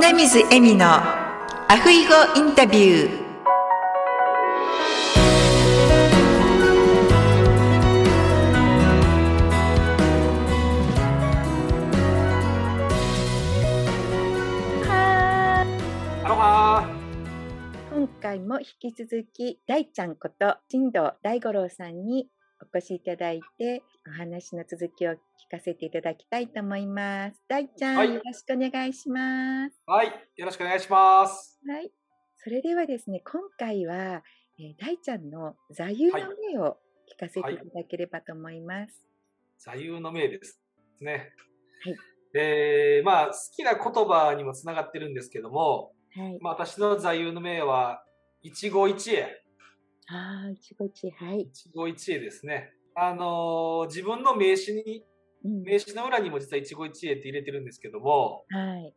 米水恵美のアフイゴインタビュー。アロハ。今回も引き続き大ちゃんこと新藤大五郎さんにお越しいただいてお話の続きを聞かせていただきたいと思います。大ちゃん、はいよろしくお願いします。はい、よろしくお願いします。はい。それではですね、今回は、えー大ちゃんの座右の銘を聞かせていただければと思います。座右の銘ですね。はい。えー、まあ、好きな言葉にもつながってるんですけども、はい。まあ、私の座右の銘は、一期一会。ああ、一期一会。はい。一期一会ですね。あのー自分の名刺に、うん名刺の裏にも実は一期一会って入れてるんですけども、はい。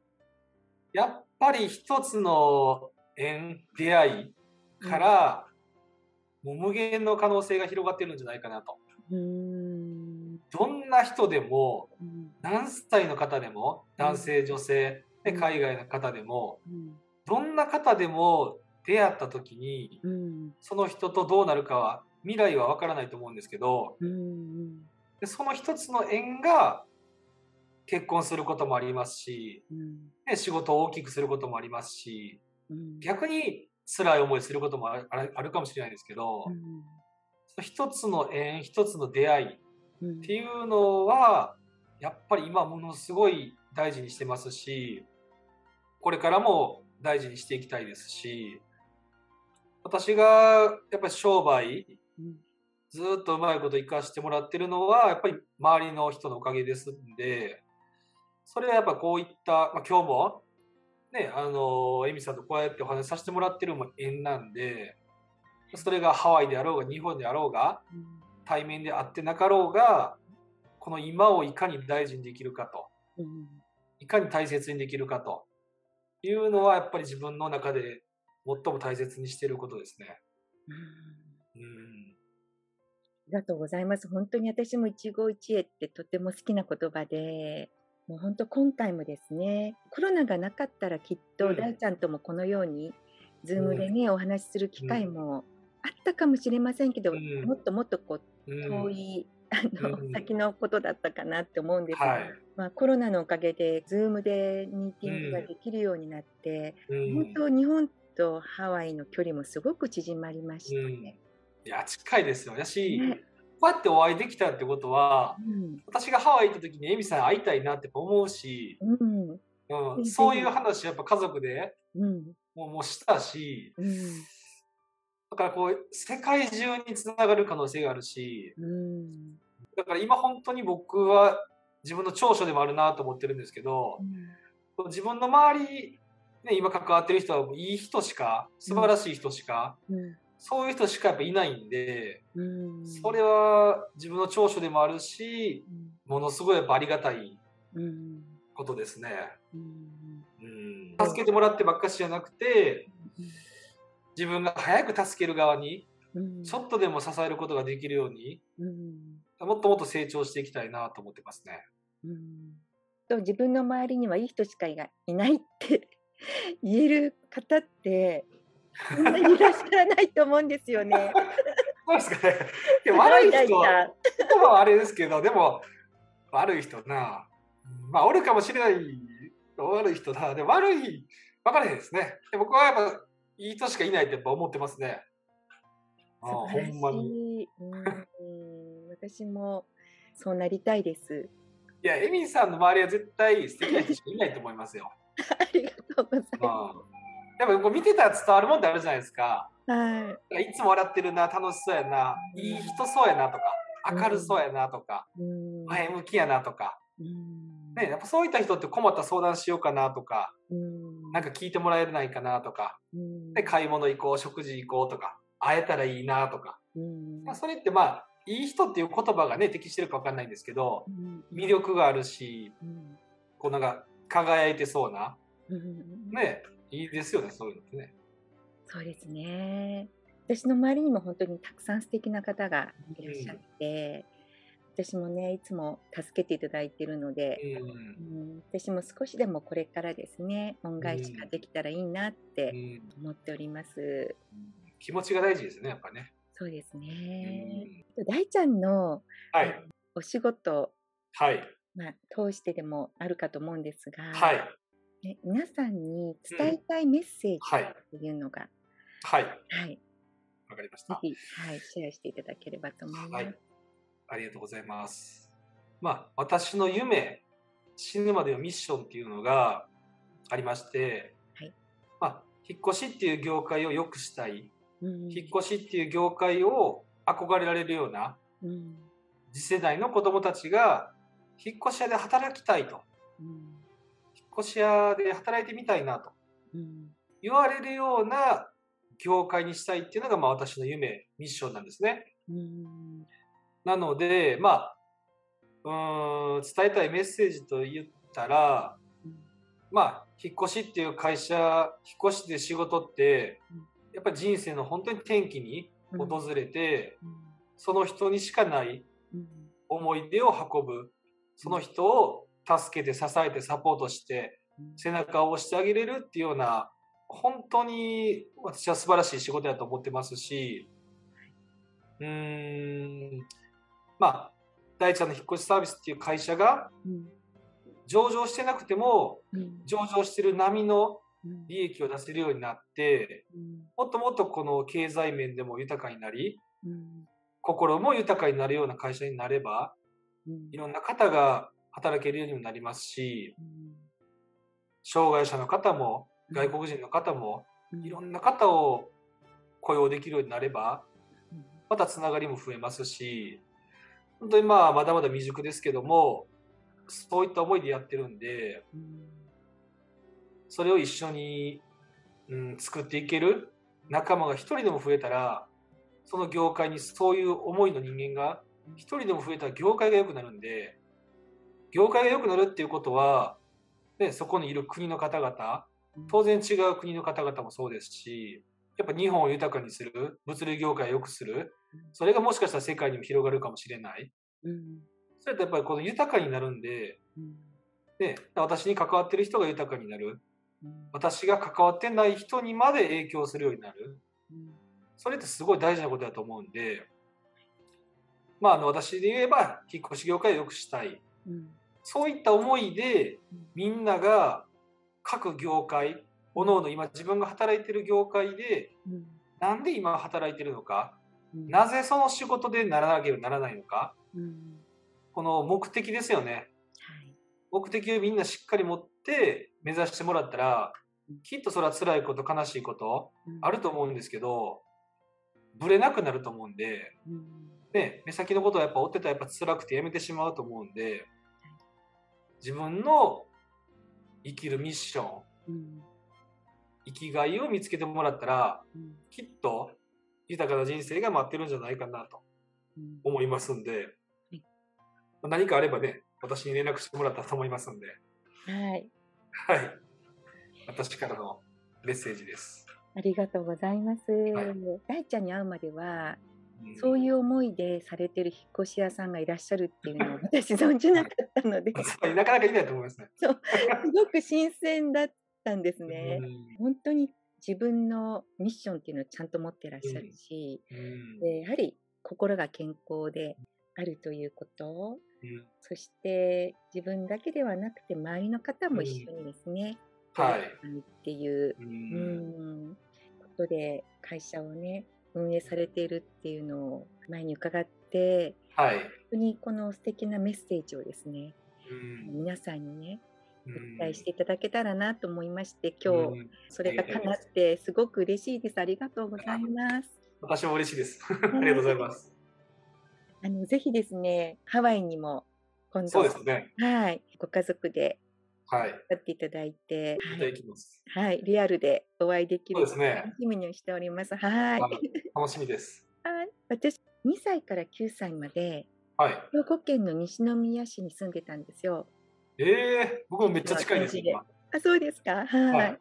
やっぱり一つの縁、出会いから、もう無限の可能性が広がってるんじゃないかなと。うーん。どんな人でも、うん何歳の方でも男性女性海外の方でもうんどんな方でも出会った時にうん。その人とどうなるかは未来は分からないと思うんですけどうんでその一つの縁が結婚することもありますし、うん。ね、仕事を大きくすることもありますしうん。逆に辛い思いすることもあるかもしれないですけど、うんその一つの縁一つの出会いっうん。ていうのはやっぱり今ものすごい大事にしてますしこれからも大事にしていきたいですし私がやっぱり商売うん。ずーっとうまいこと生かしてもらってるのはやっぱり周りの人のおかげですんでそれはやっぱこういった、まあ、今日もねあのエミさんとこうやってお話しさせてもらってるのも縁なんでそれがハワイであろうが日本であろうがうん。対面であってなかろうがこの今をいかに大事にできるかとうん。いかに大切にできるかというのはやっぱり自分の中で最も大切にしていることですね。うん。うんありがとうございます。本当に私も一期一会ってとても好きな言葉で、もう本当今回もですね、コロナがなかったらきっうん。と大ちゃんともこのように、ズームでね、お話しする機会もあったかもしれませんけど、うん。もっともっとこううん。遠い、あのうん。先のことだったかなって思うんですが、はい。まあ、コロナのおかげで、ズームでミーティングができるようになって、うん。本当日本とハワイの距離もすごく縮まりましたね。いや近いですよ。やし、ね。こうやってお会いできたってことはうん。私がハワイ行った時にエミさん会いたいなって思うし、うん。うん、うんそういう話やっぱ家族でうん。もうもうしたしうんだからこう世界中につながる可能性があるしうん。だから今本当に僕は自分の長所でもあるなと思ってるんですけど自分の周り、ね、今関わってる人はいい人しか素晴らしい人しか、うん。そういう人しかやっぱいないんでうん。それは自分の長所でもあるしものすごいやっぱありがたいうん。ことですね。うん。うん、助けてもらってばっかしじゃなくて自分が早く助ける側にうん。ちょっとでも支えることができるようにうん。もっともっと成長していきたいなと思ってますね。うん。と自分の周りにはいい人しかいないって言える方って そんなにいらっしゃらないと思うんですよね。どうですかね。いや悪い大人はあれですけどでも悪い人なまあおるかもしれない悪い人なでも悪い分からへんですね。で僕はやっぱいい人しかいないってやっぱ思ってますね。ああほんまに。いうん。私もそうなりたいです。いやエミンさんの周りは絶対素敵な人しかいないと思いますよ、ありがとうございうん、まやっぱこう見てたら伝わるもんってあるじゃないですか。す。はい。いつも笑ってるな楽しそうやないい人そうやなとか明るそうやなとかうん。前向きやなとか。うん。ね、やっぱそういった人って困った相談しようかなとか、うん。なんか聞いてもらえないかなとか、うん。で買い物行こう、食事行こうとか、会えたらいいなとか、うん。まあ、それってまあ、いい人っていう言葉がね、適してるか分かんないんですけど、うん。魅力があるし、うん。こうなんか輝いてそうな、うんね、いいですよね、そういうのってね。そうですね。私の周りにも本当にたくさん素敵な方がいらっしゃって、私もねいつも助けていただいているので、うんうん、私も少しでもこれからですね恩返しができたらいいなってうん思っております。気持ちが大事ですね、やっぱね。そうですうね。ん大ちゃんのはい。お仕事、はい。まあ、通してでもあるかと思うんですが、はい。ね、皆さんに伝えたいメッセージはい。というのが、はい。はい、わかりました。はい、シェアしていただければと思います。はい。ありがとうございます。まあ、私の夢、死ぬまでのミッションっていうのがありまして、はいまあ、引っ越しっていう業界を良くしたい、うん引っ越しっていう業界を憧れられるようなうん次世代の子供たちが引っ越し屋で働きたいと、うん越し屋で働いてみたいなとうん言われるような業界にしたいっていうのがまあ私の夢、ミッションなんですね。うん。なので、まあ、うーん、伝えたいメッセージと言ったら、まあ、引っ越しっていう会社、引っ越しで仕事ってうん、やっぱり人生の本当に転機にうん。訪れて、うん。その人にしかないうん。思い出を運ぶ、その人を助けて支えてサポートして、うん。背中を押してあげれるっていうような、本当に私は素晴らしい仕事だと思ってますし、うーん、まあ、大ちゃんの引っ越しサービスっていう会社がうん。上場してなくても、うん。上場してる波のうん。利益を出せるようになって、うん。もっともっとこの経済面でも豊かになり、うん。心も豊かになるような会社になれば、うん。いろんな方が働けるようにもなりますし、うん。障害者の方も外国人の方もうん。いろんな方を雇用できるようになれば、うん。またつながりも増えますし、本当にまあまだまだ未熟ですけども、そういった思いでやってるんで、うん。それを一緒に、うん、作っていける仲間が一人でも増えたら、その業界にそういう思いの人間が一人でも増えたら業界が良くなるんで、業界が良くなるっていうことは、ね、そこにいる国の方々、当然違う国の方々もそうですし、やっぱ日本を豊かにする、物流業界を良くする、それがもしかしたら世界にも広がるかもしれない。うんそれとやっぱりこの豊かになるんで、うんね、私に関わってる人が豊かになる。うん私が関わってない人にまで影響するようになる。うんそれってすごい大事なことだと思うんで、まあ、あの私で言えば、引っ越し業界を良くしたい。うんそういった思いで、うん。みんなが各業界、おのおの今自分が働いてる業界で、うん。なんで今働いてるのか、うん。なぜその仕事でならなければならないのか、うん。この目的ですよね。はい。目的をみんなしっかり持って目指してもらったらうん、きっとそれは辛いこと、悲しいこと、うん。あると思うんですけど、ぶれなくなると思うんで、うん。ね、目先のことはやっぱ追ってたらやっぱ辛くてやめてしまうと思うんで、自分の生きるミッション、うん生きがいを見つけてもらったら、うん。きっと豊かな人生が待ってるんじゃないかなとうん。思いますんでい、何かあればね、私に連絡してもらったらと思いますんで、はい。はい。私からのメッセージです。ありがとうございます。い。大ちゃんに会うまでは、うんそういう思いでされてる引っ越し屋さんがいらっしゃるっていうのを私存じなかったので、すなかなかいないと思いますね。ごく新鮮だったんですね。うん。本当に自分のミッションっていうのをちゃんと持ってらっしゃるし、うん。でやはり心が健康であるということ、うん。そして自分だけではなくて周りの方も一緒にですね、はい。っていうううん。ん。ことで会社をね運営されているっていうのを前に伺ってはい。本当にこの素敵なメッセージをですねうん。皆さんにねうん。お伝えしていただけたらなと思いまして今日うん。それが叶ってすごく嬉しいです。ありがとうございます。私も嬉しいです。ありがとうございます。あのぜひですねハワイにも今度。ね。はい。ご家族ではい。会っていただいていただきます。はいリアルでお会いできるそうですね楽しみにしておりますはいはい楽しみです。はい、私2歳から9歳まではい。兵庫県の西宮市に住んでたんですよ。ええ僕もめっちゃ近いです。今あ、そうですか。はい。はい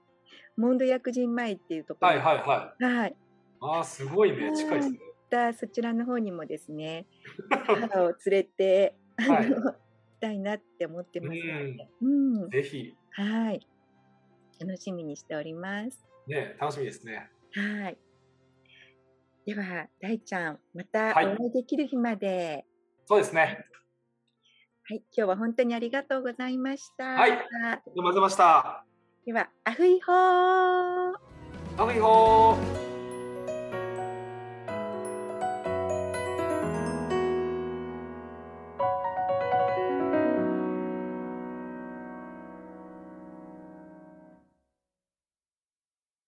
モンド薬人前っていうところ。はいはいはい。はい。ああ、すごいね。近いですね。たそちらの方にもですね、母を連れて、あの、はい行きたいなって思ってうます。ん。うん。ぜひ、はい。楽しみにしております。ね、楽しみですね。はい。では、大ちゃん、またはいお会いできる日まで。そうですね。はい、今日は本当にありがとうございました。はいどうもありがとうございました。では、アフイホーアフイホー